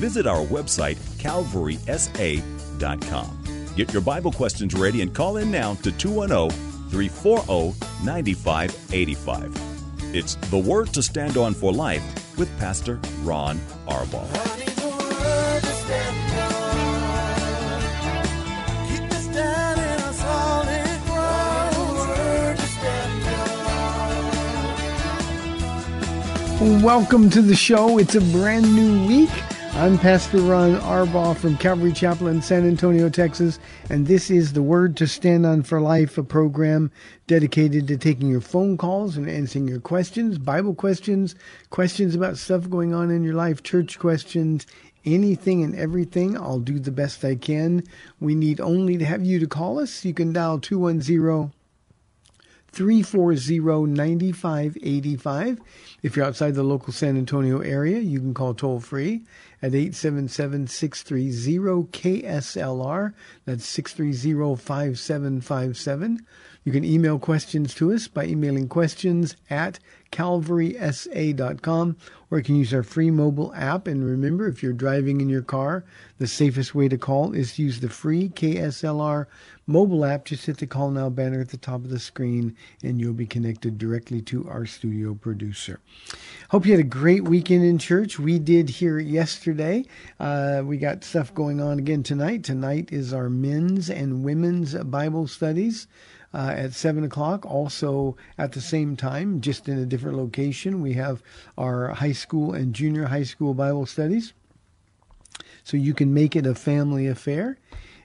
visit our website, calvarysa.com. Get your Bible questions ready and call in now to 210 340 9585. It's The Word to Stand On for Life with Pastor Ron Arbaugh. Welcome to the show. It's a brand new week. I'm Pastor Ron Arbaugh from Calvary Chapel in San Antonio, Texas, and this is the Word to Stand On for Life, a program dedicated to taking your phone calls and answering your questions, Bible questions, questions about stuff going on in your life, church questions, anything and everything. I'll do the best I can. We need only to have you to call us. You can dial 210 340-9585. If you're outside the local San Antonio area, you can call toll free at 877-630-KSLR. That's 630-5757. You can email questions to us by emailing questions at calvarysa.com or you can use our free mobile app. And remember, if you're driving in your car, the safest way to call is to use the free KSLR mobile app. Just hit the call now banner at the top of the screen and you'll be connected directly to our studio producer. Hope you had a great weekend in church. We did here yesterday. Uh, we got stuff going on again tonight. Tonight is our men's and women's Bible studies. Uh, at 7 o'clock. Also, at the same time, just in a different location, we have our high school and junior high school Bible studies. So you can make it a family affair,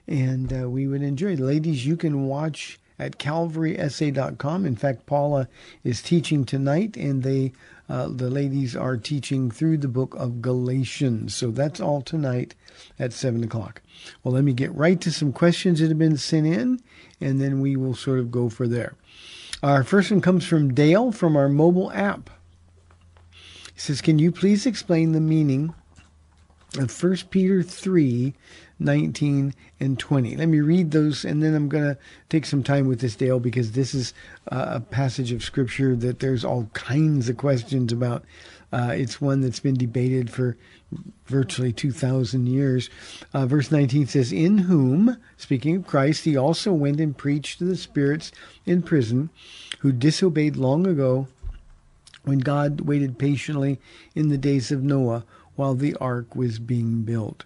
and uh, we would enjoy it. Ladies, you can watch at calvarysa.com. In fact, Paula is teaching tonight, and they uh, the ladies are teaching through the book of Galatians. So that's all tonight at 7 o'clock. Well, let me get right to some questions that have been sent in, and then we will sort of go for there. Our first one comes from Dale from our mobile app. He says, Can you please explain the meaning of 1 Peter 3 19 and 20. Let me read those and then I'm going to take some time with this, Dale, because this is uh, a passage of Scripture that there's all kinds of questions about. Uh, it's one that's been debated for virtually 2,000 years. Uh, verse 19 says, In whom, speaking of Christ, he also went and preached to the spirits in prison who disobeyed long ago when God waited patiently in the days of Noah while the ark was being built.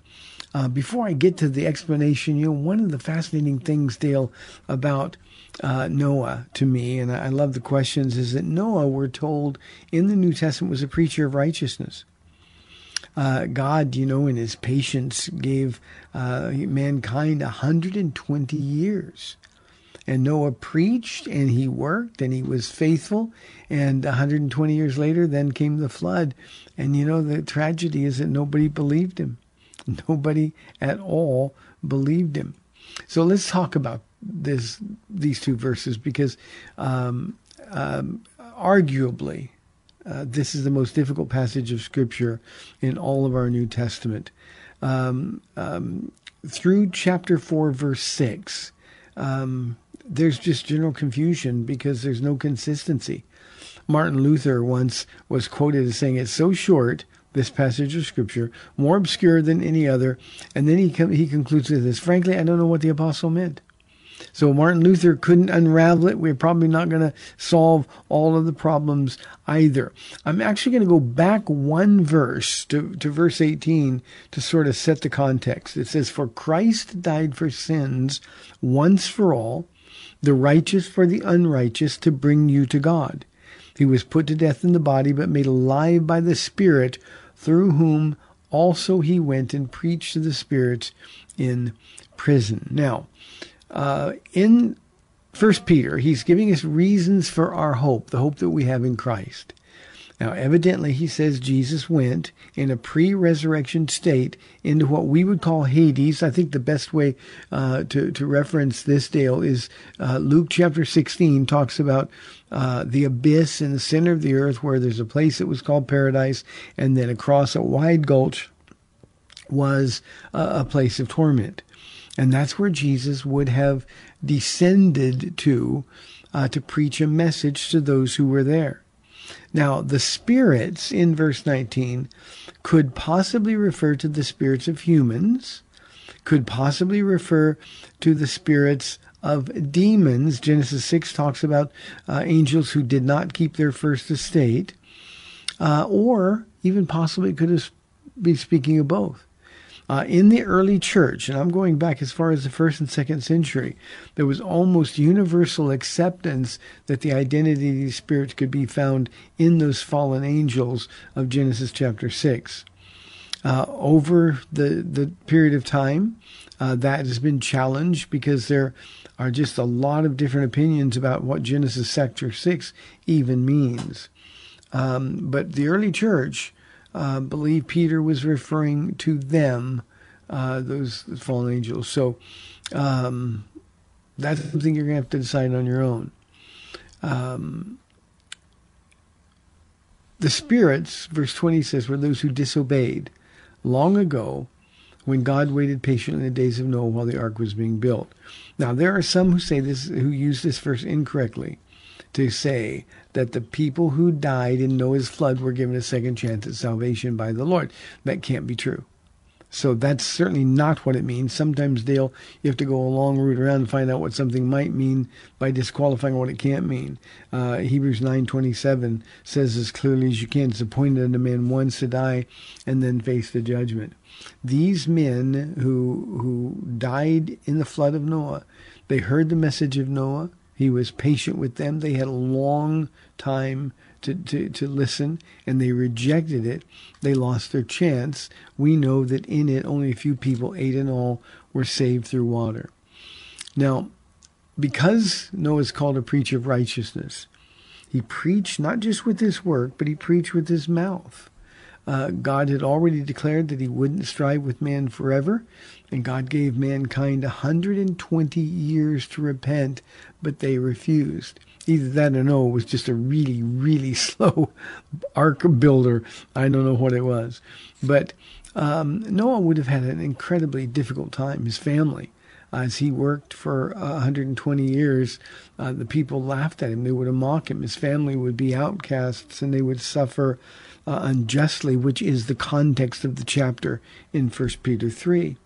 Uh, before I get to the explanation, you know, one of the fascinating things, Dale, about uh, Noah to me, and I love the questions, is that Noah, we're told in the New Testament, was a preacher of righteousness. Uh, God, you know, in his patience, gave uh, mankind 120 years. And Noah preached and he worked and he was faithful. And 120 years later, then came the flood. And you know, the tragedy is that nobody believed him. Nobody at all believed him. So let's talk about this these two verses because um, um, arguably uh, this is the most difficult passage of Scripture in all of our New Testament. Um, um through chapter four, verse six, um, there's just general confusion because there's no consistency. Martin Luther once was quoted as saying, "It's so short." this passage of scripture, more obscure than any other. And then he com- he concludes with this. Frankly, I don't know what the apostle meant. So Martin Luther couldn't unravel it. We're probably not going to solve all of the problems either. I'm actually going to go back one verse to, to verse 18 to sort of set the context. It says, For Christ died for sins once for all, the righteous for the unrighteous, to bring you to God. He was put to death in the body, but made alive by the Spirit, through whom also he went and preached to the spirits in prison. Now, uh, in First Peter, he's giving us reasons for our hope, the hope that we have in Christ. Now, evidently, he says Jesus went in a pre resurrection state into what we would call Hades. I think the best way uh, to, to reference this, Dale, is uh, Luke chapter 16 talks about uh, the abyss in the center of the earth where there's a place that was called paradise, and then across a wide gulch was a place of torment. And that's where Jesus would have descended to uh, to preach a message to those who were there. Now, the spirits in verse 19 could possibly refer to the spirits of humans, could possibly refer to the spirits of demons. Genesis 6 talks about uh, angels who did not keep their first estate, uh, or even possibly could be speaking of both. Uh, in the early church, and I'm going back as far as the first and second century, there was almost universal acceptance that the identity of these spirits could be found in those fallen angels of Genesis chapter 6. Uh, over the, the period of time, uh, that has been challenged because there are just a lot of different opinions about what Genesis chapter 6 even means. Um, but the early church uh, believe Peter was referring to them, uh, those fallen angels. So um, that's something you're going to have to decide on your own. Um, the spirits, verse 20 says, were those who disobeyed long ago when God waited patiently in the days of Noah while the ark was being built. Now, there are some who say this, who use this verse incorrectly to say that the people who died in Noah's flood were given a second chance at salvation by the Lord. That can't be true. So that's certainly not what it means. Sometimes, Dale, you have to go a long route around and find out what something might mean by disqualifying what it can't mean. Uh, Hebrews 9.27 says as clearly as you can, it's appointed unto man once to die and then face the judgment. These men who, who died in the flood of Noah, they heard the message of Noah. He was patient with them. They had a long time to, to, to listen and they rejected it. They lost their chance. We know that in it only a few people, eight in all, were saved through water. Now, because Noah is called a preacher of righteousness, he preached not just with his work, but he preached with his mouth. Uh, God had already declared that he wouldn't strive with man forever, and God gave mankind 120 years to repent, but they refused. Either that or no, it was just a really, really slow ark builder. I don't know what it was. But um, Noah would have had an incredibly difficult time, his family. As he worked for uh, 120 years, uh, the people laughed at him. They would mock him. His family would be outcasts and they would suffer uh, unjustly, which is the context of the chapter in 1 Peter 3.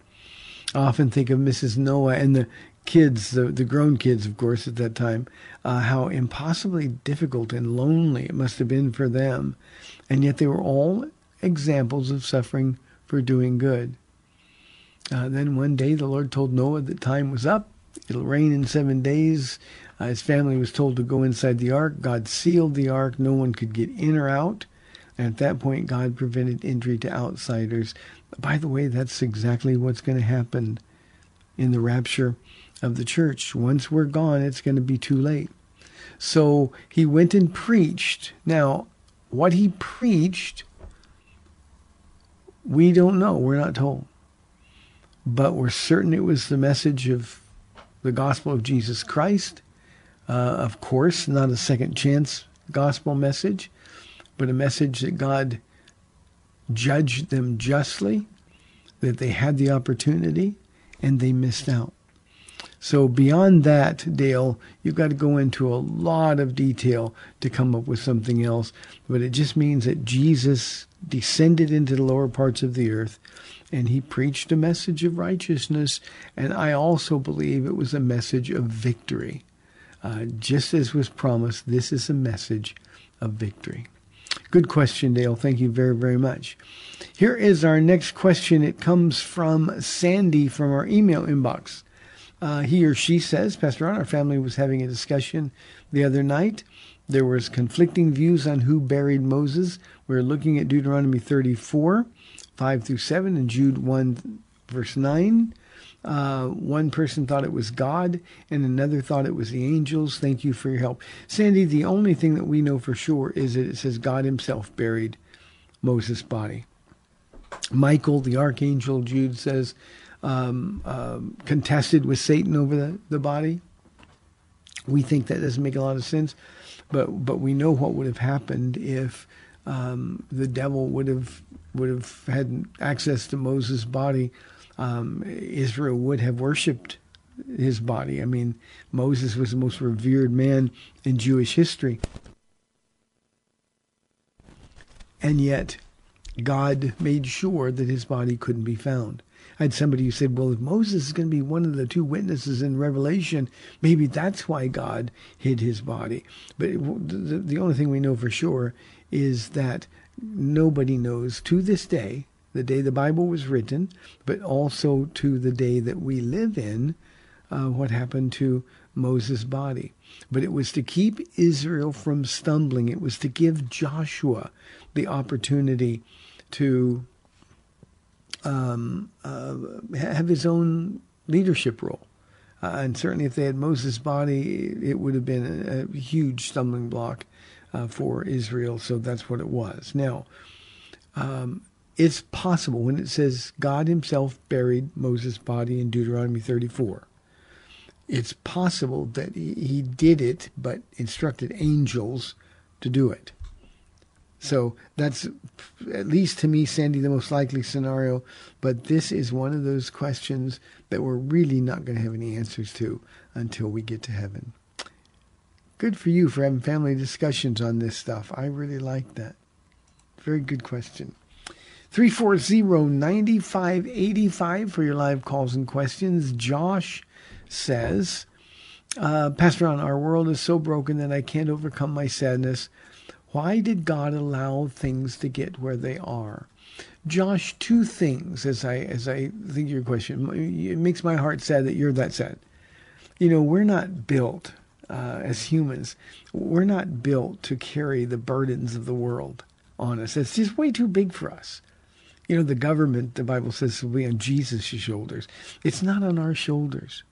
I often think of Mrs. Noah and the kids, the, the grown kids, of course, at that time, uh, how impossibly difficult and lonely it must have been for them. And yet they were all examples of suffering for doing good. Uh, then one day the Lord told Noah that time was up. It'll rain in seven days. Uh, his family was told to go inside the ark. God sealed the ark. No one could get in or out. And at that point, God prevented entry to outsiders. By the way, that's exactly what's going to happen in the rapture of the church. Once we're gone, it's going to be too late. So he went and preached. Now, what he preached, we don't know. We're not told. But we're certain it was the message of the gospel of Jesus Christ. Uh, of course, not a second chance gospel message, but a message that God judged them justly, that they had the opportunity and they missed out. So beyond that, Dale, you've got to go into a lot of detail to come up with something else. But it just means that Jesus descended into the lower parts of the earth and he preached a message of righteousness. And I also believe it was a message of victory. Uh, just as was promised, this is a message of victory. Good question, Dale. Thank you very, very much. Here is our next question. It comes from Sandy from our email inbox. Uh, he or she says, Pastor Ron, our family was having a discussion the other night. There was conflicting views on who buried Moses. We are looking at Deuteronomy 34, 5 through 7, and Jude 1, verse 9. Uh, one person thought it was God, and another thought it was the angels. Thank you for your help. Sandy, the only thing that we know for sure is that it says God himself buried Moses' body. Michael, the archangel, Jude says, um, um, contested with Satan over the, the body. We think that doesn't make a lot of sense, but but we know what would have happened if um, the devil would have would have had access to Moses' body. Um, Israel would have worshipped his body. I mean, Moses was the most revered man in Jewish history, and yet God made sure that his body couldn't be found. I had somebody who said, well, if Moses is going to be one of the two witnesses in Revelation, maybe that's why God hid his body. But the, the only thing we know for sure is that nobody knows to this day, the day the Bible was written, but also to the day that we live in, uh, what happened to Moses' body. But it was to keep Israel from stumbling. It was to give Joshua the opportunity to um, uh, have his own leadership role. Uh, and certainly, if they had Moses' body, it would have been a, a huge stumbling block uh, for Israel. So that's what it was. Now, um, it's possible when it says God Himself buried Moses' body in Deuteronomy 34. It's possible that he, he did it, but instructed angels to do it. So that's at least to me, Sandy, the most likely scenario. But this is one of those questions that we're really not going to have any answers to until we get to heaven. Good for you for having family discussions on this stuff. I really like that. Very good question. 340-9585 for your live calls and questions. Josh says, uh, Pastor Ron, our world is so broken that I can't overcome my sadness. Why did God allow things to get where they are? Josh, two things as I as I think your question. It makes my heart sad that you're that sad. You know, we're not built uh, as humans. We're not built to carry the burdens of the world on us. It's just way too big for us. You know, the government, the Bible says, will be on Jesus' shoulders. It's not on our shoulders.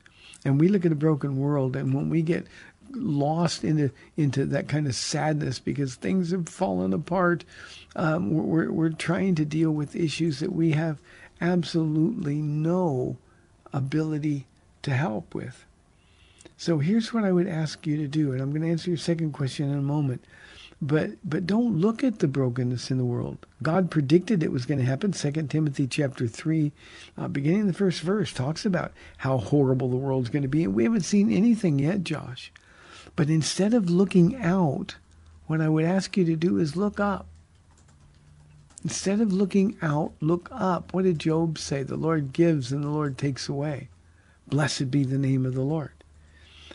And we look at a broken world, and when we get lost into into that kind of sadness because things have fallen apart. Um, we're we're trying to deal with issues that we have absolutely no ability to help with. So here's what I would ask you to do, and I'm going to answer your second question in a moment. But but don't look at the brokenness in the world. God predicted it was going to happen. Second Timothy chapter three, uh, beginning the first verse, talks about how horrible the world's going to be, and we haven't seen anything yet, Josh. But instead of looking out, what I would ask you to do is look up. Instead of looking out, look up. What did Job say? The Lord gives and the Lord takes away. Blessed be the name of the Lord.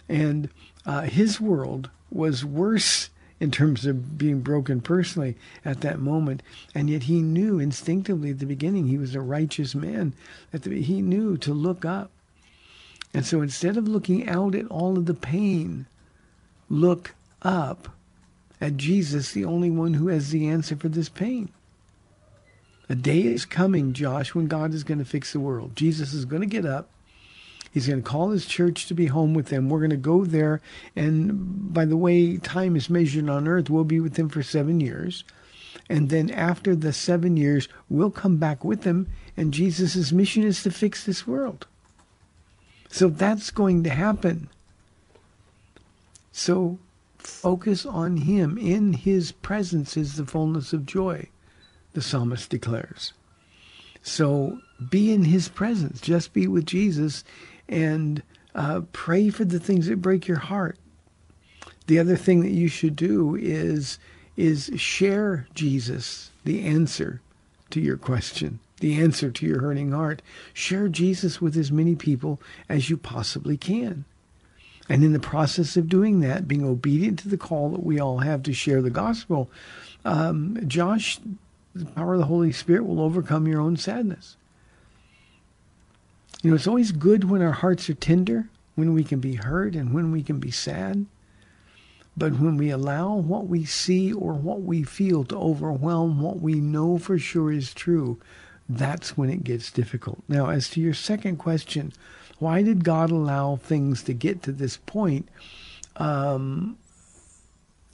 And uh, his world was worse in terms of being broken personally at that moment. And yet he knew instinctively at the beginning he was a righteous man. At the, he knew to look up. And so instead of looking out at all of the pain, look up at Jesus, the only one who has the answer for this pain. A day is coming, Josh, when God is going to fix the world. Jesus is going to get up. He's going to call his church to be home with him. We're going to go there. And by the way time is measured on earth, we'll be with him for seven years. And then after the seven years, we'll come back with him. And Jesus' mission is to fix this world. So that's going to happen. So focus on Him. In His presence is the fullness of joy, the psalmist declares. So be in His presence. Just be with Jesus and uh, pray for the things that break your heart. The other thing that you should do is is share Jesus, the answer to your question, the answer to your hurting heart. Share Jesus with as many people as you possibly can. And in the process of doing that, being obedient to the call that we all have to share the gospel, um, Josh, the power of the Holy Spirit will overcome your own sadness. You know, it's always good when our hearts are tender, when we can be hurt, and when we can be sad. But when we allow what we see or what we feel to overwhelm what we know for sure is true, that's when it gets difficult. Now, as to your second question, why did God allow things to get to this point? Um,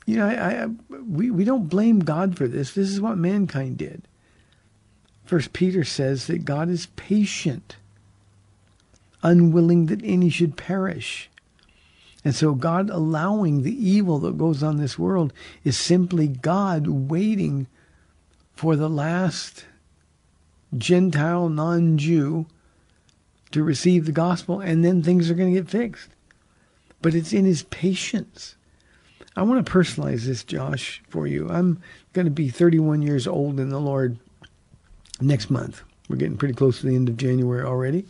you know, I, I, we, we don't blame God for this. This is what mankind did. First Peter says that God is patient, unwilling that any should perish. And so God allowing the evil that goes on this world is simply God waiting for the last Gentile non-Jew to receive the gospel and then things are going to get fixed. But it's in his patience. I want to personalize this, Josh, for you. I'm going to be 31 years old in the Lord next month. We're getting pretty close to the end of January already.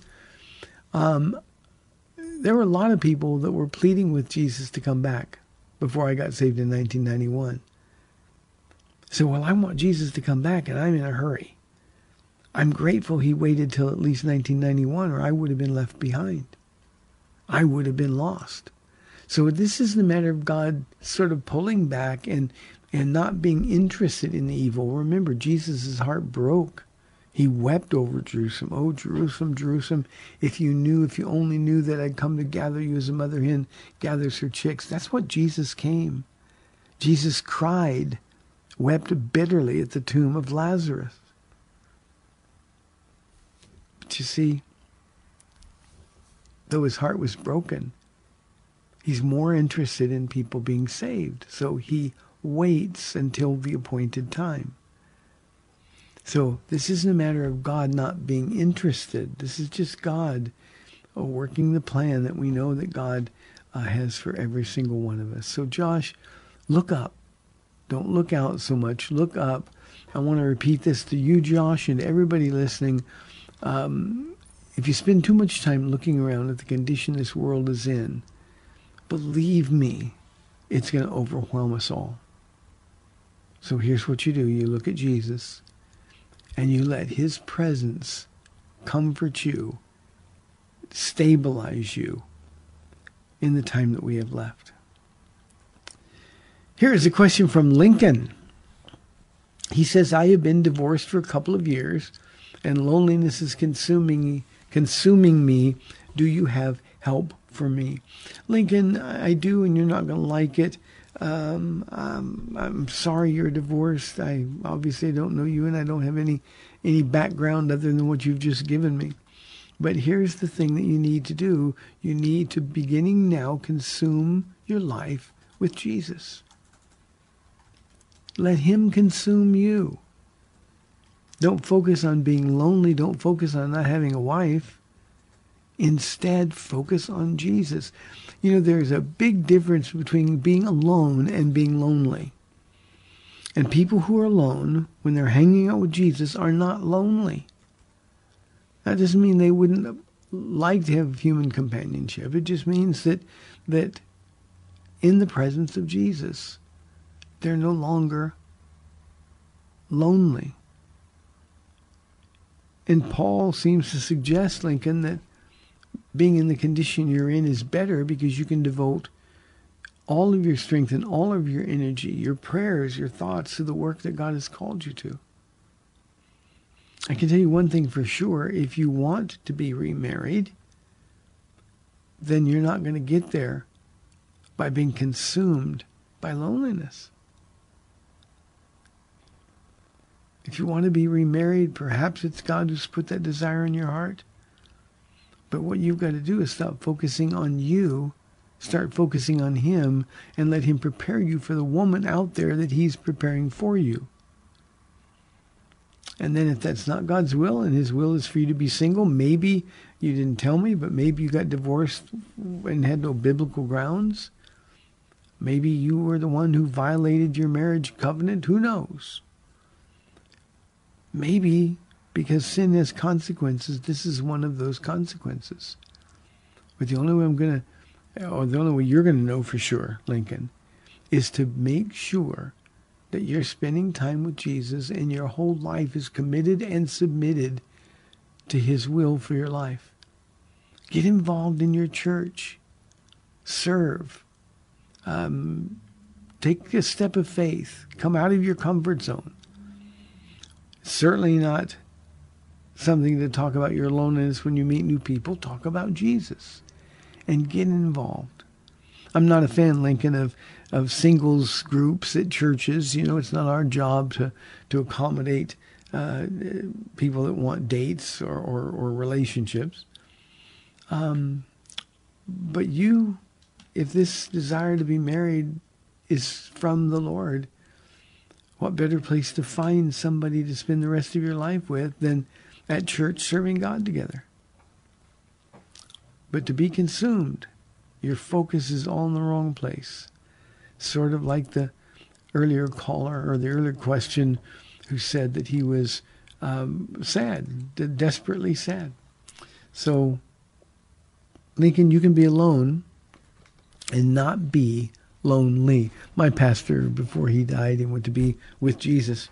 Um, there were a lot of people that were pleading with Jesus to come back before I got saved in 1991. So, well, I want Jesus to come back and I'm in a hurry. I'm grateful he waited till at least 1991 or I would have been left behind. I would have been lost. So this is the matter of God sort of pulling back and and not being interested in the evil. Remember, Jesus' heart broke. He wept over Jerusalem. Oh, Jerusalem, Jerusalem, if you knew, if you only knew that I'd come to gather you as a mother hen gathers her chicks. That's what Jesus came. Jesus cried, wept bitterly at the tomb of Lazarus. But you see, though his heart was broken, he's more interested in people being saved. So he waits until the appointed time. So this isn't a matter of God not being interested. This is just God uh, working the plan that we know that God uh, has for every single one of us. So Josh, look up. Don't look out so much. Look up. I want to repeat this to you, Josh, and everybody listening. Um, if you spend too much time looking around at the condition this world is in, believe me, it's going to overwhelm us all. So here's what you do. You look at Jesus and you let his presence comfort you, stabilize you in the time that we have left. Here is a question from Lincoln. He says, I have been divorced for a couple of years and loneliness is consuming consuming me. Do you have help for me? Lincoln, I do, and you're not going to like it. Um, um, I'm sorry you're divorced. I obviously don't know you, and I don't have any any background other than what you've just given me. But here's the thing that you need to do: you need to, beginning now, consume your life with Jesus. Let Him consume you. Don't focus on being lonely. Don't focus on not having a wife. Instead, focus on Jesus. You know, there's a big difference between being alone and being lonely. And people who are alone, when they're hanging out with Jesus, are not lonely. That doesn't mean they wouldn't like to have human companionship. It just means that that in the presence of Jesus, they're no longer lonely. And Paul seems to suggest, Lincoln, that being in the condition you're in is better because you can devote all of your strength and all of your energy, your prayers, your thoughts to the work that God has called you to. I can tell you one thing for sure if you want to be remarried, then you're not going to get there by being consumed by loneliness. If you want to be remarried, perhaps it's God who's put that desire in your heart. But what you've got to do is stop focusing on you, start focusing on Him, and let Him prepare you for the woman out there that He's preparing for you. And then if that's not God's will and His will is for you to be single, maybe you didn't tell me, but maybe you got divorced and had no biblical grounds. Maybe you were the one who violated your marriage covenant. Who knows? Maybe because sin has consequences, this is one of those consequences. But the only way I'm going to, or the only way you're going to know for sure, Lincoln, is to make sure that you're spending time with Jesus and your whole life is committed and submitted to his will for your life. Get involved in your church. Serve. Um, take a step of faith. Come out of your comfort zone certainly not something to talk about your loneliness when you meet new people, talk about Jesus and get involved. I'm not a fan, Lincoln, of, of singles groups at churches. You know, it's not our job to, to accommodate uh, people that want dates or, or, or relationships. Um, but you, if this desire to be married is from the Lord, what better place to find somebody to spend the rest of your life with than at church serving God together? But to be consumed, your focus is all in the wrong place. Sort of like the earlier caller or the earlier question who said that he was um, sad, desperately sad. So, Lincoln, you can be alone and not be lonely. My pastor, before he died and went to be with Jesus,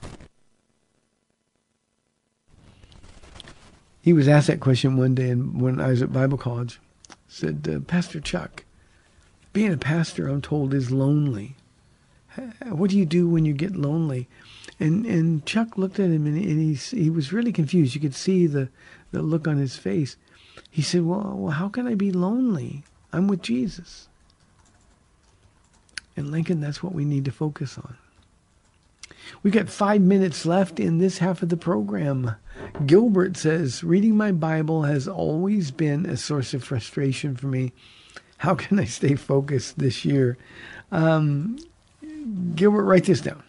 he was asked that question one day and when I was at Bible college said, uh, Pastor Chuck, being a pastor, I'm told, is lonely. What do you do when you get lonely? And and Chuck looked at him and, and he he was really confused. You could see the the look on his face. He said, "Well, well, how can I be lonely? I'm with Jesus." And Lincoln, that's what we need to focus on. We've got five minutes left in this half of the program. Gilbert says, reading my Bible has always been a source of frustration for me. How can I stay focused this year? Um, Gilbert, write this down.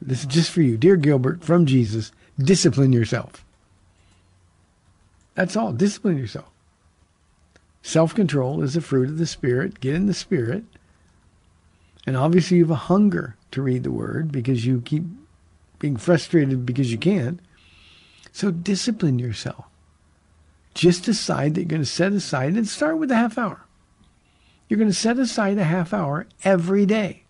This is just for you. Dear Gilbert, from Jesus, discipline yourself. That's all. Discipline yourself. Self control is a fruit of the Spirit. Get in the Spirit. And obviously, you have a hunger to read the Word because you keep being frustrated because you can't. So discipline yourself. Just decide that you're going to set aside and start with a half hour. You're going to set aside a half hour every day.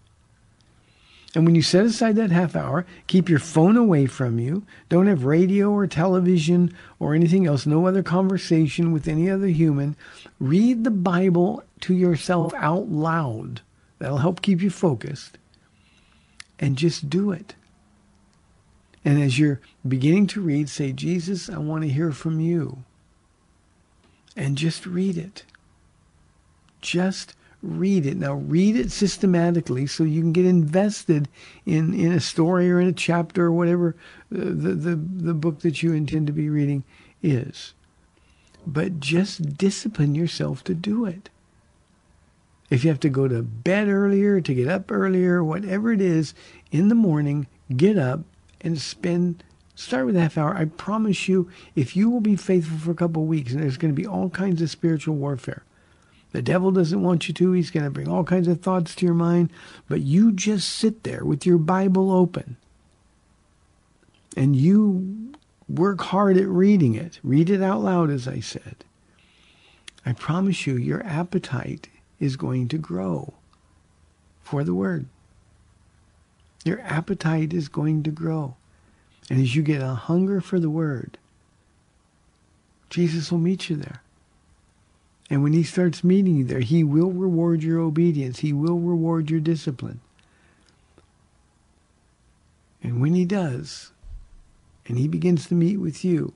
And when you set aside that half hour, keep your phone away from you. Don't have radio or television or anything else, no other conversation with any other human. Read the Bible to yourself out loud. That'll help keep you focused. And just do it. And as you're beginning to read, say, Jesus, I want to hear from you. And just read it. Just read it. Now read it systematically so you can get invested in, in a story or in a chapter or whatever uh, the, the, the book that you intend to be reading is. But just discipline yourself to do it. If you have to go to bed earlier, to get up earlier, whatever it is, in the morning, get up and spend start with a half hour. I promise you, if you will be faithful for a couple of weeks, and there's going to be all kinds of spiritual warfare. The devil doesn't want you to. He's going to bring all kinds of thoughts to your mind. But you just sit there with your Bible open and you work hard at reading it. Read it out loud, as I said. I promise you, your appetite is going to grow for the Word. Your appetite is going to grow. And as you get a hunger for the Word, Jesus will meet you there. And when he starts meeting you there, he will reward your obedience. He will reward your discipline. And when he does, and he begins to meet with you,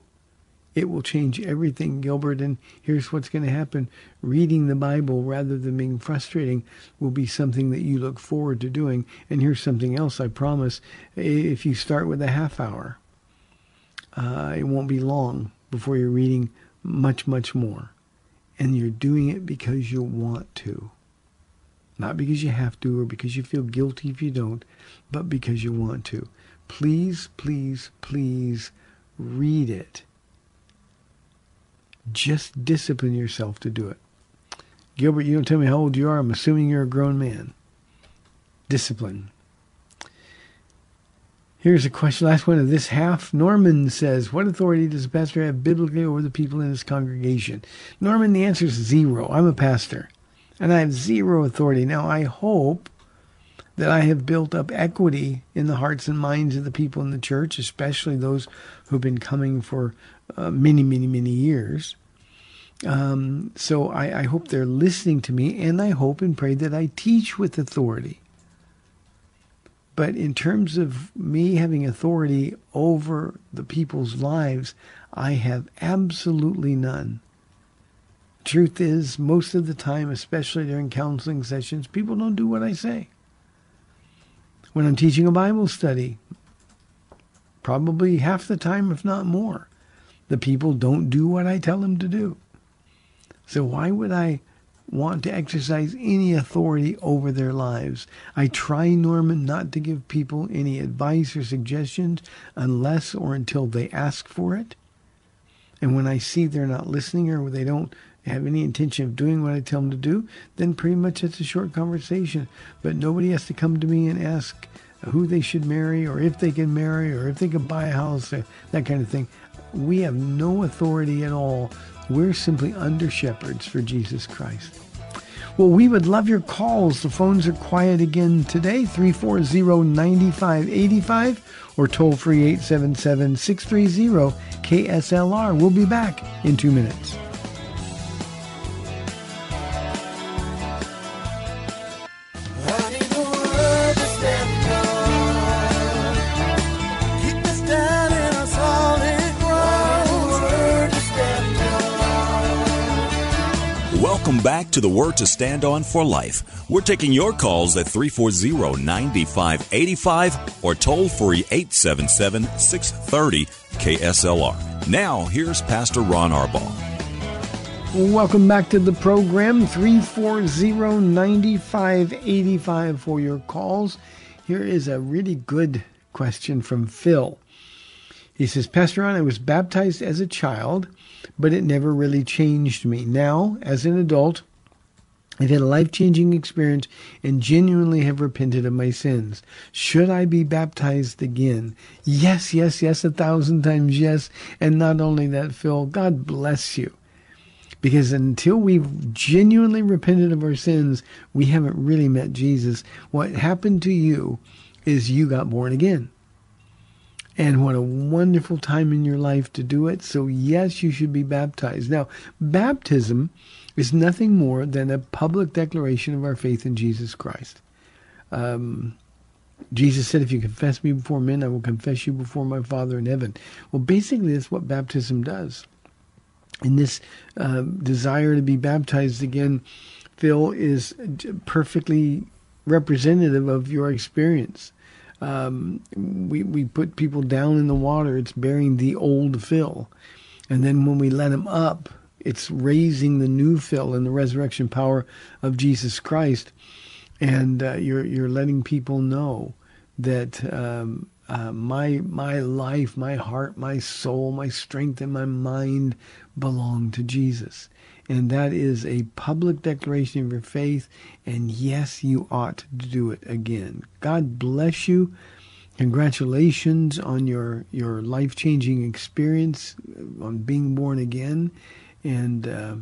it will change everything, Gilbert. And here's what's going to happen. Reading the Bible rather than being frustrating will be something that you look forward to doing. And here's something else I promise. If you start with a half hour, uh, it won't be long before you're reading much, much more and you're doing it because you want to. Not because you have to or because you feel guilty if you don't, but because you want to. Please, please, please read it. Just discipline yourself to do it. Gilbert, you don't tell me how old you are. I'm assuming you're a grown man. Discipline. Here's a question, last one of this half. Norman says, What authority does a pastor have biblically over the people in his congregation? Norman, the answer is zero. I'm a pastor, and I have zero authority. Now, I hope that I have built up equity in the hearts and minds of the people in the church, especially those who've been coming for uh, many, many, many years. Um, so I, I hope they're listening to me, and I hope and pray that I teach with authority. But in terms of me having authority over the people's lives, I have absolutely none. Truth is, most of the time, especially during counseling sessions, people don't do what I say. When I'm teaching a Bible study, probably half the time, if not more, the people don't do what I tell them to do. So why would I want to exercise any authority over their lives? I try, Norman, not to give people any advice or suggestions unless or until they ask for it. And when I see they're not listening or they don't have any intention of doing what I tell them to do, then pretty much it's a short conversation. But nobody has to come to me and ask who they should marry or if they can marry or if they can buy a house, that kind of thing. We have no authority at all. We're simply under shepherds for Jesus Christ. Well, we would love your calls. The phones are quiet again today, 340-9585 or toll free 877-630-KSLR. We'll be back in two minutes. Welcome back to the Word to Stand On for Life. We're taking your calls at 340 9585 or toll free 877 630 KSLR. Now, here's Pastor Ron Arbaugh. Welcome back to the program, 340-9585 for your calls. Here is a really good question from Phil. He says, Pastor Ron, I was baptized as a child, but it never really changed me. Now, as an adult, I've had a life changing experience and genuinely have repented of my sins. Should I be baptized again? Yes, yes, yes, a thousand times yes. And not only that, Phil, God bless you. Because until we've genuinely repented of our sins, we haven't really met Jesus. What happened to you is you got born again. And what a wonderful time in your life to do it. So, yes, you should be baptized. Now, baptism is nothing more than a public declaration of our faith in Jesus Christ. Um, Jesus said, If you confess me before men, I will confess you before my Father in heaven. Well, basically, that's what baptism does. And this uh, desire to be baptized again, Phil, is perfectly representative of your experience. Um, we we put people down in the water; it's bearing the old Phil. and then when we let them up, it's raising the new Phil in the resurrection power of Jesus Christ, and uh, you're you're letting people know that um, uh, my my life, my heart, my soul, my strength, and my mind belong to Jesus. And that is a public declaration of your faith. And yes, you ought to do it again. God bless you. Congratulations on your, your life changing experience on being born again. And uh,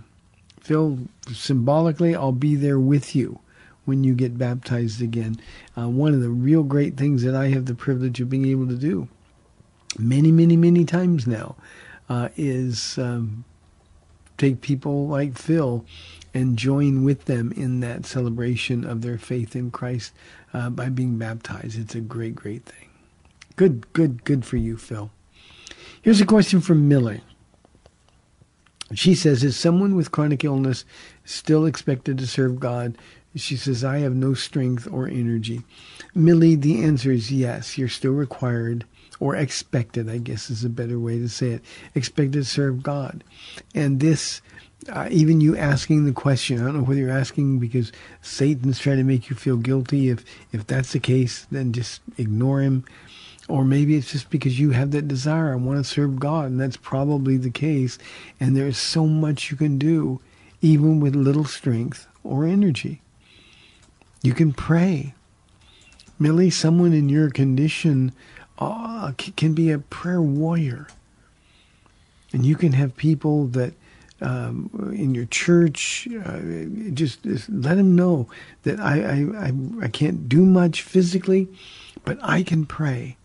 Phil, symbolically, I'll be there with you when you get baptized again. Uh, one of the real great things that I have the privilege of being able to do many, many, many times now uh, is um, take people like Phil and join with them in that celebration of their faith in Christ uh, by being baptized. It's a great, great thing. Good, good, good for you, Phil. Here's a question from Millie. She says, Is someone with chronic illness still expected to serve God? She says, I have no strength or energy. Millie, the answer is yes. You're still required or expected, I guess is a better way to say it, expected to serve God. And this, uh, even you asking the question, I don't know whether you're asking because Satan's trying to make you feel guilty. If, if that's the case, then just ignore him. Or maybe it's just because you have that desire. I want to serve God, and that's probably the case. And there's so much you can do, even with little strength or energy. You can pray. Millie, someone in your condition uh, can be a prayer warrior. And you can have people that um, in your church, uh, just, just, let them know that I, I, I, I can't do much physically, but I can pray.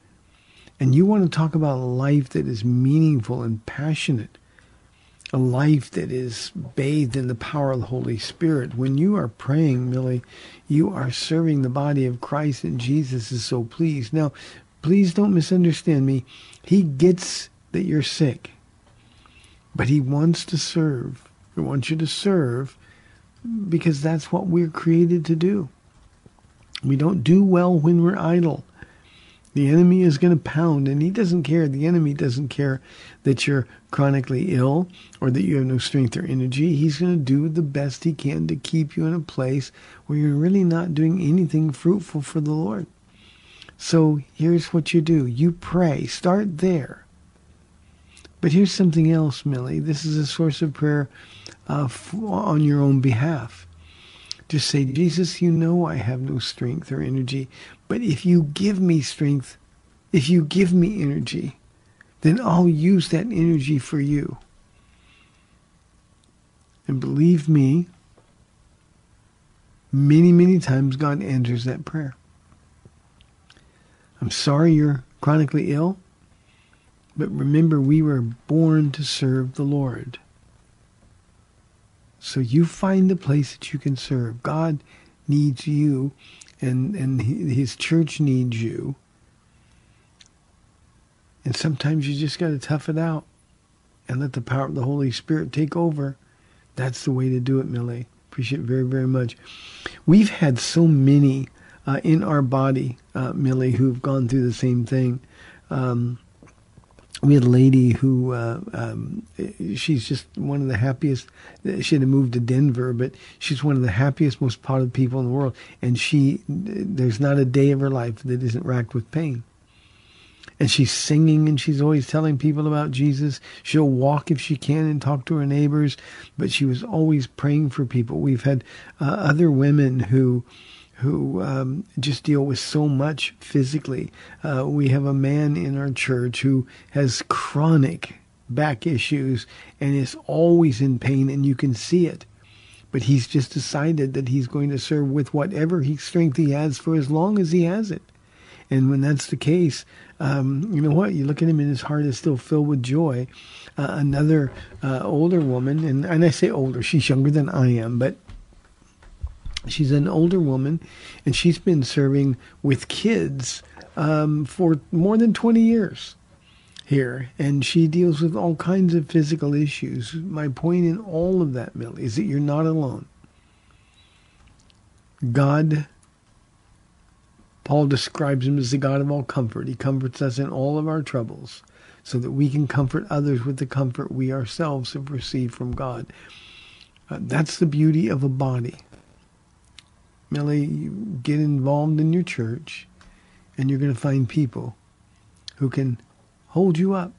And you want to talk about a life that is meaningful and passionate. a life that is bathed in the power of the Holy Spirit. When you are praying, Millie, you are serving the body of Christ and Jesus is so pleased. Now, please don't misunderstand me. He gets that you're sick, but he wants to serve. He wants you to serve because that's what we're created to do. We don't do well when we're idle. The enemy is going to pound, and he doesn't care. The enemy doesn't care that you're chronically ill or that you have no strength or energy. He's going to do the best he can to keep you in a place where you're really not doing anything fruitful for the Lord. So here's what you do you pray, start there. But here's something else, Millie. This is a source of prayer uh, on your own behalf. Just say, Jesus, you know I have no strength or energy, but if you give me strength, if you give me energy, then I'll use that energy for you. And believe me, many, many times God answers that prayer. I'm sorry you're chronically ill, but remember we were born to serve the Lord. So you find the place that you can serve. God needs you, and and His church needs you. And sometimes you just got to tough it out and let the power of the Holy Spirit take over. That's the way to do it, Millie. Appreciate it very, very much. We've had so many uh, in our body, uh, Millie, who've gone through the same thing. Um, we had a lady who uh, um, she's just one of the happiest. She had to move to Denver, but she's one of the happiest, most positive people in the world. And she, there's not a day of her life that isn't racked with pain. And she's singing and she's always telling people about Jesus. She'll walk if she can and talk to her neighbors, but she was always praying for people. We've had uh, other women who who um, just deal with so much physically. Uh, we have a man in our church who has chronic back issues and is always in pain, and you can see it. But he's just decided that he's going to serve with whatever he, strength he has for as long as he has it. And when that's the case, um, you know what? You look at him and his heart is still filled with joy. Uh, another uh, older woman, and, and I say older, she's younger than I am, but She's an older woman, and she's been serving with kids um, for more than 20 years here, and she deals with all kinds of physical issues. My point in all of that, Millie, is that you're not alone. God, Paul describes him as the God of all comfort. He comforts us in all of our troubles so that we can comfort others with the comfort we ourselves have received from God. Uh, that's the beauty of a body. Millie, you get involved in your church and you're going to find people who can hold you up.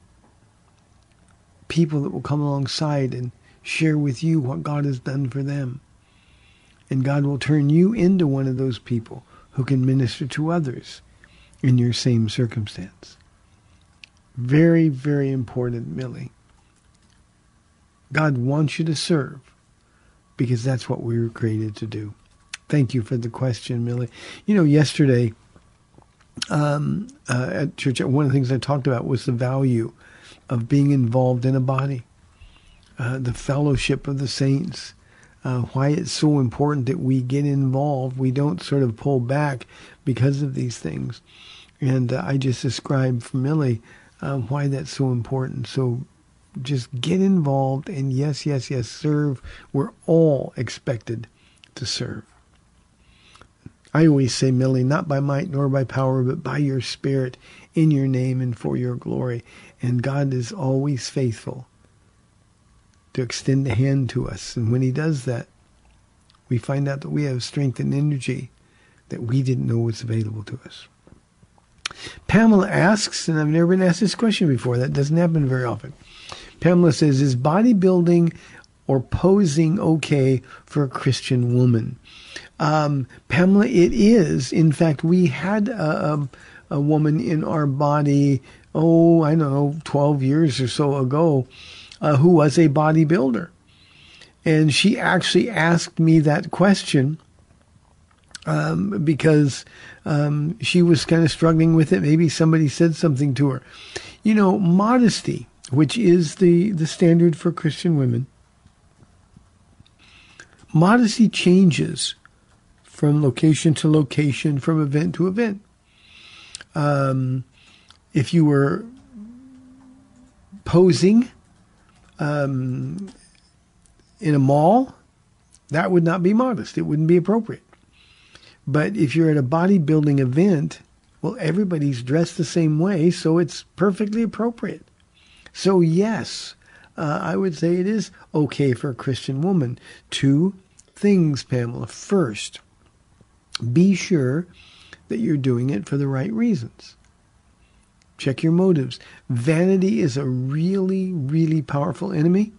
People that will come alongside and share with you what God has done for them. And God will turn you into one of those people who can minister to others in your same circumstance. Very, very important, Millie. God wants you to serve because that's what we were created to do. Thank you for the question, Millie. You know, yesterday um, uh, at church, one of the things I talked about was the value of being involved in a body, uh, the fellowship of the saints, uh, why it's so important that we get involved. We don't sort of pull back because of these things. And uh, I just described for Millie uh, why that's so important. So just get involved and yes, yes, yes, serve. We're all expected to serve. I always say, Millie, not by might nor by power, but by your spirit in your name and for your glory. And God is always faithful to extend a hand to us. And when he does that, we find out that we have strength and energy that we didn't know was available to us. Pamela asks, and I've never been asked this question before, that doesn't happen very often. Pamela says, Is bodybuilding or posing okay for a Christian woman? Um, Pamela, it is. In fact, we had a, a, a woman in our body, oh, I don't know, 12 years or so ago, uh, who was a bodybuilder. And she actually asked me that question um, because um, she was kind of struggling with it. Maybe somebody said something to her. You know, modesty, which is the, the standard for Christian women, modesty changes from location to location, from event to event. Um, if you were posing um, in a mall, that would not be modest. It wouldn't be appropriate. But if you're at a bodybuilding event, well, everybody's dressed the same way, so it's perfectly appropriate. So, yes, uh, I would say it is okay for a Christian woman. Two things, Pamela. First, be sure that you're doing it for the right reasons. Check your motives. Vanity is a really, really powerful enemy.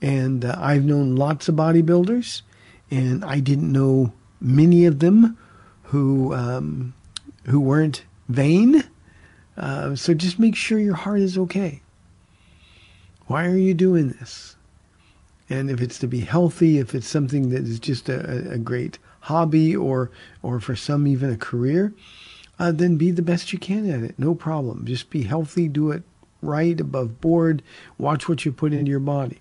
And uh, I've known lots of bodybuilders, and I didn't know many of them who um, who weren't vain. Uh, so just make sure your heart is okay. Why are you doing this? And if it's to be healthy, if it's something that is just a, a great hobby or or for some even a career, uh, then be the best you can at it. No problem. Just be healthy. Do it right above board. Watch what you put into your body.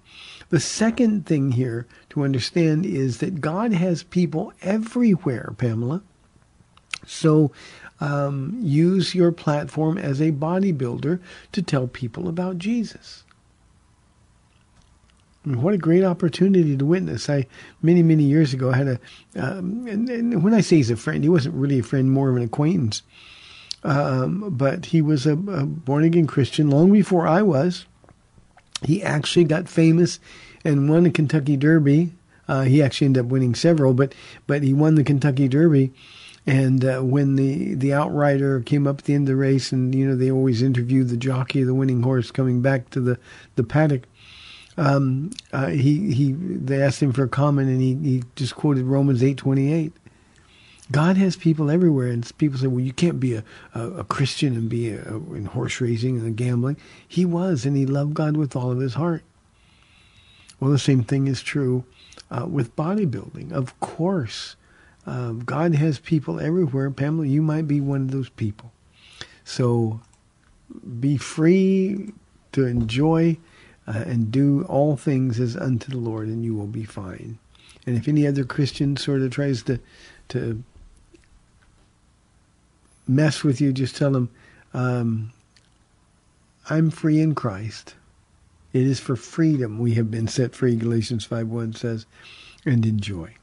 The second thing here to understand is that God has people everywhere, Pamela. So um, use your platform as a bodybuilder to tell people about Jesus. What a great opportunity to witness. I many many years ago I had a, um, and, and, when I say he's a friend, he wasn't really a friend, more of an acquaintance. Um, but he was a, a born again Christian long before I was. He actually got famous and won the Kentucky Derby. Uh, he actually ended up winning several, but but he won the Kentucky Derby. And uh, when the the outrider came up at the end of the race, and you know they always interview the jockey of the winning horse coming back to the the paddock um, uh, he he they asked him for a comment, and he, he just quoted Romans eight twenty eight. God has people everywhere, and people say, "Well, you can't be a, a, a Christian and be a, in horse racing and gambling." He was, and he loved God with all of his heart. Well, the same thing is true uh, with bodybuilding. Of course, uh, God has people everywhere. Pamela, you might be one of those people. So, be free to enjoy uh, and do all things as unto the Lord, and you will be fine. And if any other Christian sort of tries to to mess with you, just tell them, um, "I'm free in Christ. It is for freedom we have been set free." Galatians five one says, and enjoy.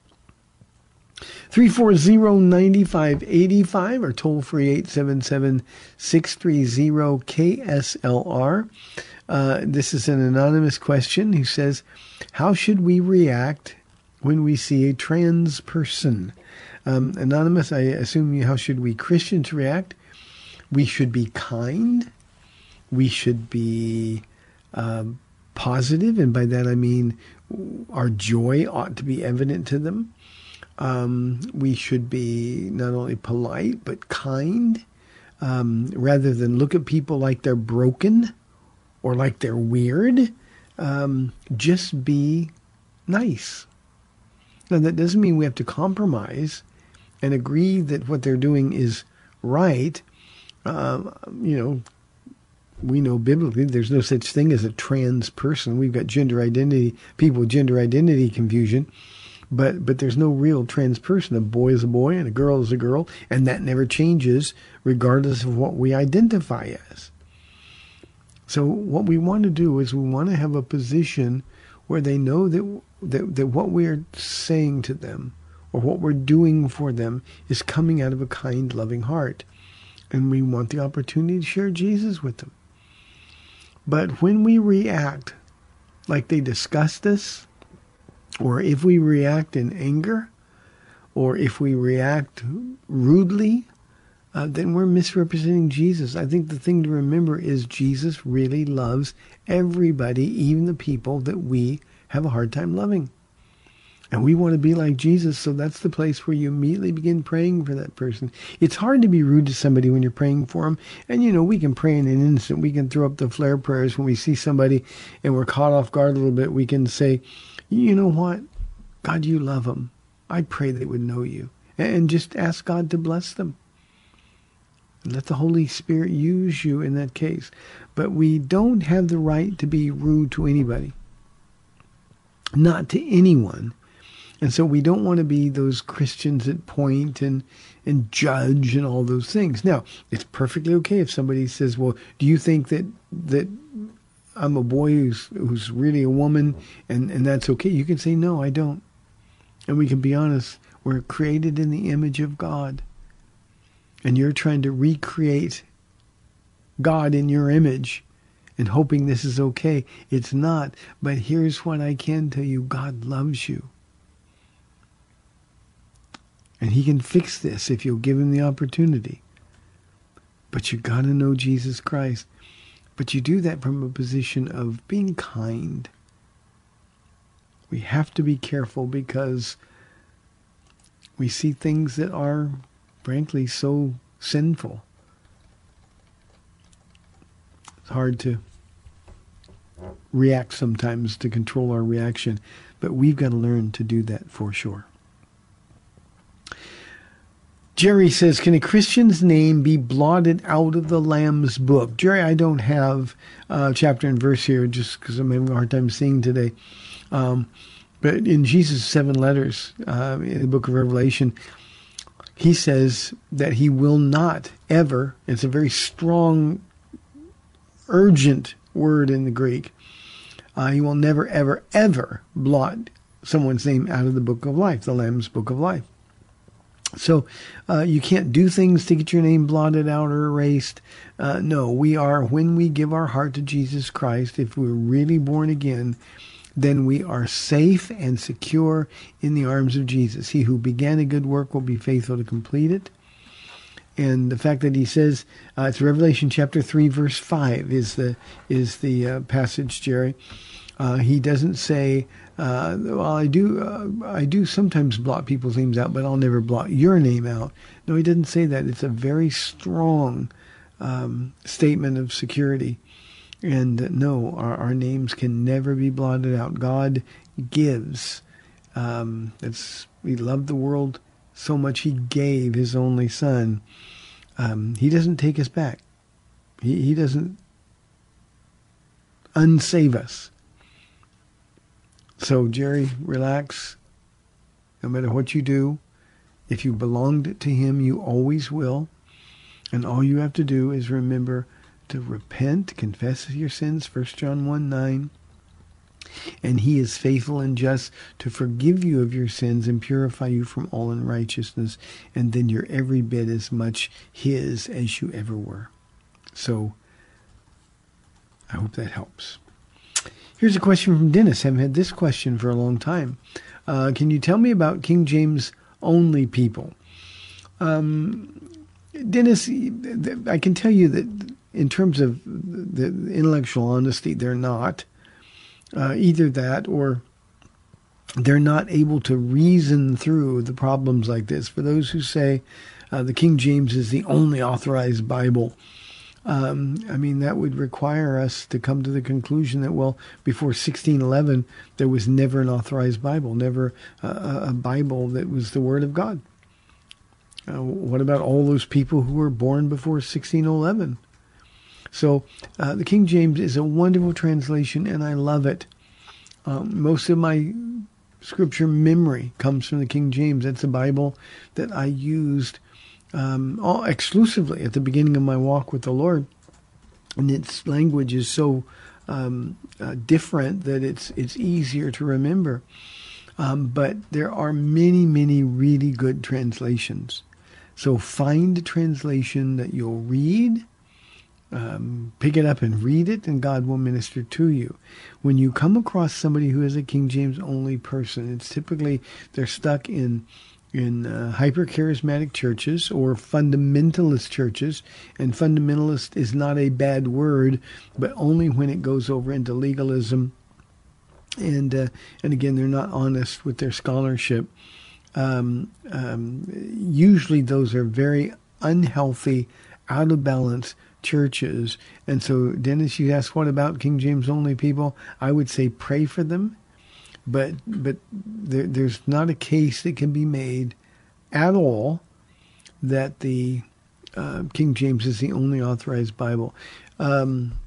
340-9585 or toll free 877-630-KSLR. Uh, this is an anonymous question who says, How should we react when we see a trans person? Um, anonymous, I assume how should we Christians react? We should be kind. We should be um, positive, and by that I mean our joy ought to be evident to them. Um, we should be not only polite but kind, um, rather than look at people like they're broken or like they're weird. Um, just be nice. Now, that doesn't mean we have to compromise and agree that what they're doing is right. Uh, you know, we know biblically there's no such thing as a trans person. We've got gender identity, people with gender identity confusion. But but there's no real trans person. A boy is a boy and a girl is a girl, and that never changes regardless of what we identify as. So what we want to do is we want to have a position where they know that, that, that what we are saying to them or what we're doing for them is coming out of a kind, loving heart. And we want the opportunity to share Jesus with them. But when we react like they disgust us, or if we react in anger, or if we react rudely, uh, then we're misrepresenting Jesus. I think the thing to remember is Jesus really loves everybody, even the people that we have a hard time loving. And we want to be like Jesus, so that's the place where you immediately begin praying for that person. It's hard to be rude to somebody when you're praying for them. And, you know, we can pray in an instant. We can throw up the flare prayers when we see somebody and we're caught off guard a little bit. We can say, you know what? God, you love them. I pray they would know you. And just ask God to bless them. Let the Holy Spirit use you in that case. But we don't have the right to be rude to anybody. Not to anyone. And so we don't want to be those Christians that point and, and judge and all those things. Now, it's perfectly okay if somebody says, well, do you think that, that I'm a boy who's, who's really a woman and, and that's okay? You can say, no, I don't. And we can be honest. We're created in the image of God and you're trying to recreate God in your image and hoping this is okay. It's not. But here's what I can tell you God loves you. And He can fix this if you'll give Him the opportunity. But you got to know Jesus Christ. But you do that from a position of being kind. We have to be careful because we see things that are frankly so sinful. It's hard to react sometimes to control our reaction, but we've got to learn to do that for sure. Jerry says, Can a Christian's name be blotted out of the Lamb's book? Jerry, I don't have uh, chapter and verse here just because I'm having a hard time seeing today. Um, but in Jesus' seven letters uh, in the book of Revelation, he says that he will not ever, it's a very strong, urgent word in the Greek, uh, he will never, ever, ever blot someone's name out of the book of life, the Lamb's book of life. So uh, you can't do things to get your name blotted out or erased. Uh, no, we are, when we give our heart to Jesus Christ, if we're really born again, then we are safe and secure in the arms of Jesus. He who began a good work will be faithful to complete it. And the fact that he says uh, it's Revelation chapter three, verse five, is the is the uh, passage, Jerry. Uh, he doesn't say, uh, "Well, I do, uh, I do sometimes blot people's names out, but I'll never blot your name out." No, he doesn't say that. It's a very strong um, statement of security and no, our, our names can never be blotted out. God gives. Um, it's, we love the world so much he gave his only son. Um, he doesn't take us back. He, he doesn't unsave us. So, Jerry, relax. No matter what you do, if you belonged to him, you always will. And all you have to do is remember to repent, confess your sins, 1 John 1 9. And he is faithful and just to forgive you of your sins and purify you from all unrighteousness. And then you're every bit as much his as you ever were. So I hope that helps. Here's a question from Dennis. I haven't had this question for a long time. Uh, can you tell me about King James only people? Um, Dennis, I can tell you that in terms of the intellectual honesty, they're not. Uh, either that or they're not able to reason through the problems like this. For those who say uh, the King James is the only authorized Bible, um, I mean, that would require us to come to the conclusion that, well, before 1611, there was never an authorized Bible, never a, a Bible that was the Word of God. Uh, what about all those people who were born before 1611? So uh, the King James is a wonderful translation, and I love it. Um, most of my scripture memory comes from the King James. That's the Bible that I used um, all exclusively at the beginning of my walk with the Lord, and its language is so um, uh, different that it's it's easier to remember. Um, but there are many, many really good translations. So find a translation that you'll read um, pick it up and read it, and God will minister to you. When you come across somebody who is a King James only person, it's typically they're stuck in in uh, hyper charismatic churches or fundamentalist churches, and fundamentalist is not a bad word, but only when it goes over into legalism. And uh, and again, they're not honest with their scholarship. Um, um, usually, those are very unhealthy, out of balance churches. And so, Dennis, you asked, what about King James only people? I would say pray for them, but but there, there's not a case that can be made at all that the uh, King James is the only authorized Bible. Um,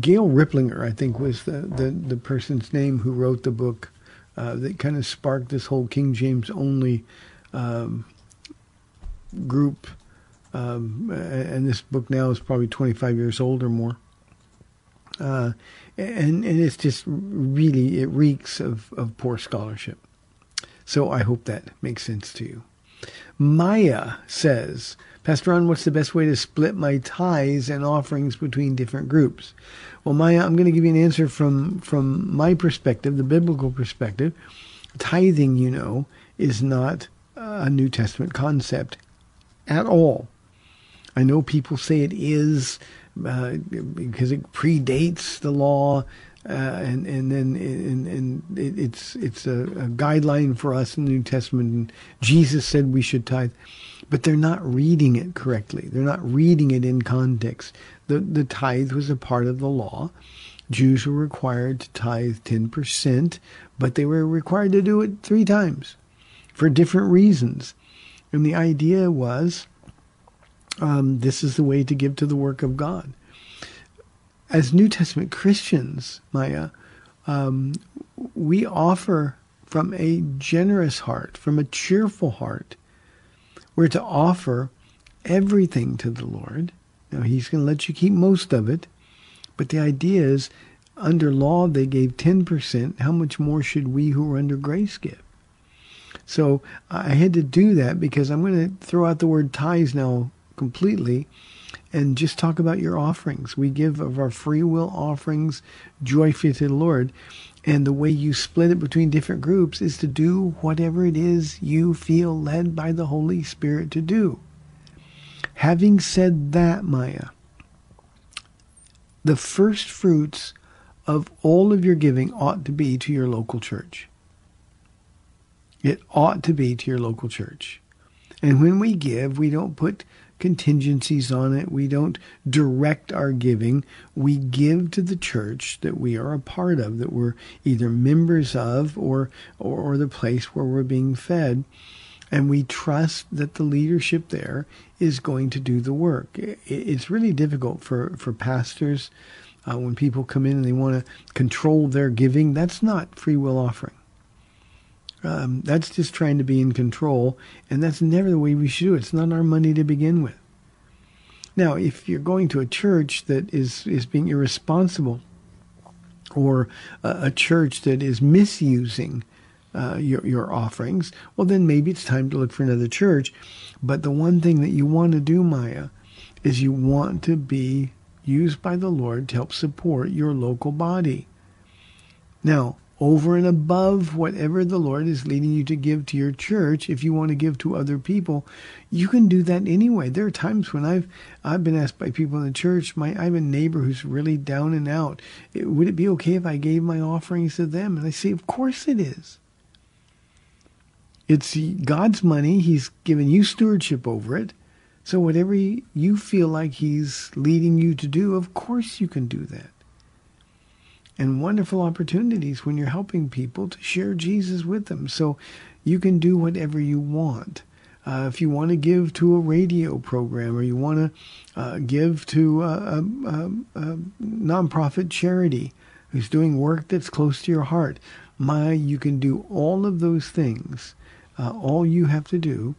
Gail Riplinger, I think, was the, the, the person's name who wrote the book uh, that kind of sparked this whole King James only um, group. Um, and this book now is probably 25 years old or more. Uh, and and it's just really it reeks of, of poor scholarship. So I hope that makes sense to you. Maya says, Pastor Ron, what's the best way to split my tithes and offerings between different groups? Well, Maya, I'm going to give you an answer from from my perspective, the biblical perspective. Tithing, you know, is not a New Testament concept at all. I know people say it is uh, because it predates the law, uh, and and then and, and it's it's a, a, guideline for us in the New Testament. And Jesus said we should tithe, but they're not reading it correctly. They're not reading it in context. The the tithe was a part of the law. Jews were required to tithe ten percent, but they were required to do it three times for different reasons. And the idea was um, this is the way to give to the work of God. As New Testament Christians, Maya, um, we offer from a generous heart, from a cheerful heart. We're to offer everything to the Lord. Now, He's going to let you keep most of it. But the idea is, under law, they gave 10%. How much more should we who are under grace give? So I had to do that because I'm going to throw out the word tithes now completely and just talk about your offerings. We give of our free will offerings joyfully to the Lord. And the way you split it between different groups is to do whatever it is you feel led by the Holy Spirit to do. Having said that, Maya, the first fruits of all of your giving ought to be to your local church. It ought to be to your local church. And when we give, we don't put contingencies on it. We don't direct our giving. We give to the church that we are a part of, that we're either members of or, or, or the place where we're being fed. And we trust that the leadership there is going to do the work. It's really difficult for, for pastors uh, when people come in and they want to control their giving. That's not free will offering. Um, that's just trying to be in control, and that's never the way we should do it. It's not our money to begin with. Now, if you're going to a church that is, is being irresponsible, or a, a church that is misusing uh, your, your offerings, well, then maybe it's time to look for another church. But the one thing that you want to do, Maya, is you want to be used by the Lord to help support your local body. Now, over and above whatever the Lord is leading you to give to your church, if you want to give to other people, you can do that anyway. There are times when I've I've been asked by people in the church, my I have a neighbor who's really down and out. Would it be okay if I gave my offerings to them? And I say, of course it is. It's God's money. He's given you stewardship over it. So whatever you feel like He's leading you to do, of course you can do that and wonderful opportunities when you're helping people to share Jesus with them. So you can do whatever you want. Uh, if you want to give to a radio program or you want to uh, give to a, a, a, nonprofit charity who's doing work that's close to your heart, my, you can do all of those things. Uh, all you have to do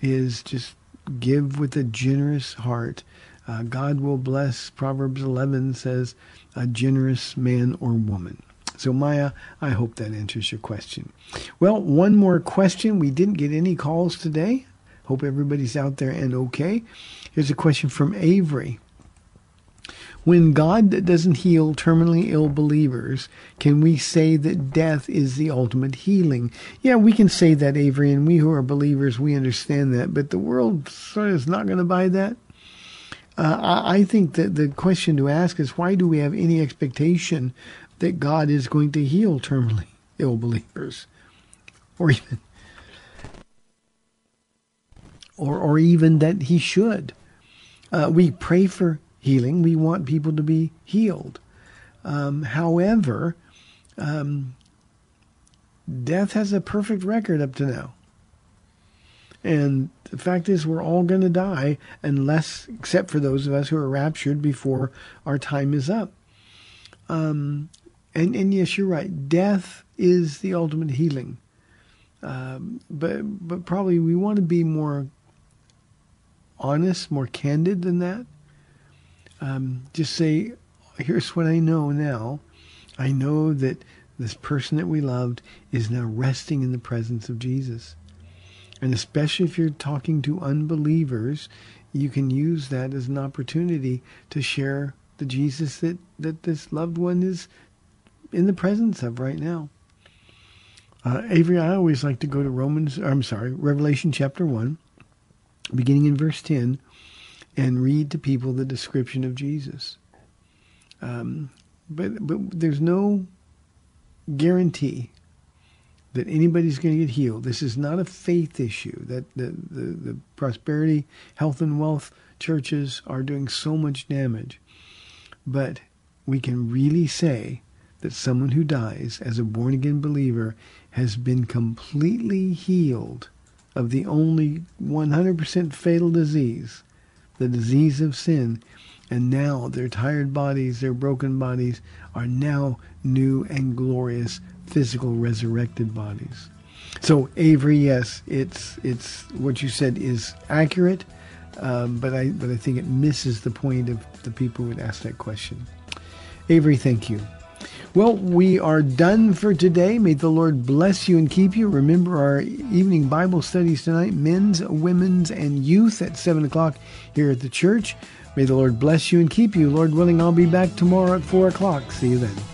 is just give with a generous heart. Uh, God will bless. Proverbs 11 says, a generous man or woman. So, Maya, I hope that answers your question. Well, one more question. We didn't get any calls today. Hope everybody's out there and okay. Here's a question from Avery. When God doesn't heal terminally ill believers, can we say that death is the ultimate healing? Yeah, we can say that, Avery, and we who are believers, we understand that, but the world sort of is not going to buy that. Uh, I think that the question to ask is why do we have any expectation that God is going to heal terminally ill believers, or even, or or even that He should? Uh, we pray for healing. We want people to be healed. Um, however, um, death has a perfect record up to now. And the fact is, we're all going to die unless, except for those of us who are raptured before our time is up. Um, and, and yes, you're right. Death is the ultimate healing. Um, but but probably we want to be more honest, more candid than that. Um, just say, here's what I know now. I know that this person that we loved is now resting in the presence of Jesus. And especially if you're talking to unbelievers, you can use that as an opportunity to share the Jesus that, that this loved one is in the presence of right now. Uh, Avery, I always like to go to Romans, I'm sorry, Revelation chapter 1, beginning in verse 10, and read to people the description of Jesus. Um, but, but there's no guarantee that anybody's going to get healed. This is not a faith issue. That the, the, the prosperity, health, and wealth churches are doing so much damage. But we can really say that someone who dies as a born again believer has been completely healed of the only 100% fatal disease, the disease of sin. And now their tired bodies, their broken bodies, are now new and glorious physical resurrected bodies. So Avery, yes, it's it's what you said is accurate, um, but I but I think it misses the point of the people who would ask that question. Avery, thank you. Well, we are done for today. May the Lord bless you and keep you. Remember our evening Bible studies tonight, men's, women's, and youth at 7 o'clock here at the church. May the Lord bless you and keep you. Lord willing, I'll be back tomorrow at 4 o'clock. See you then.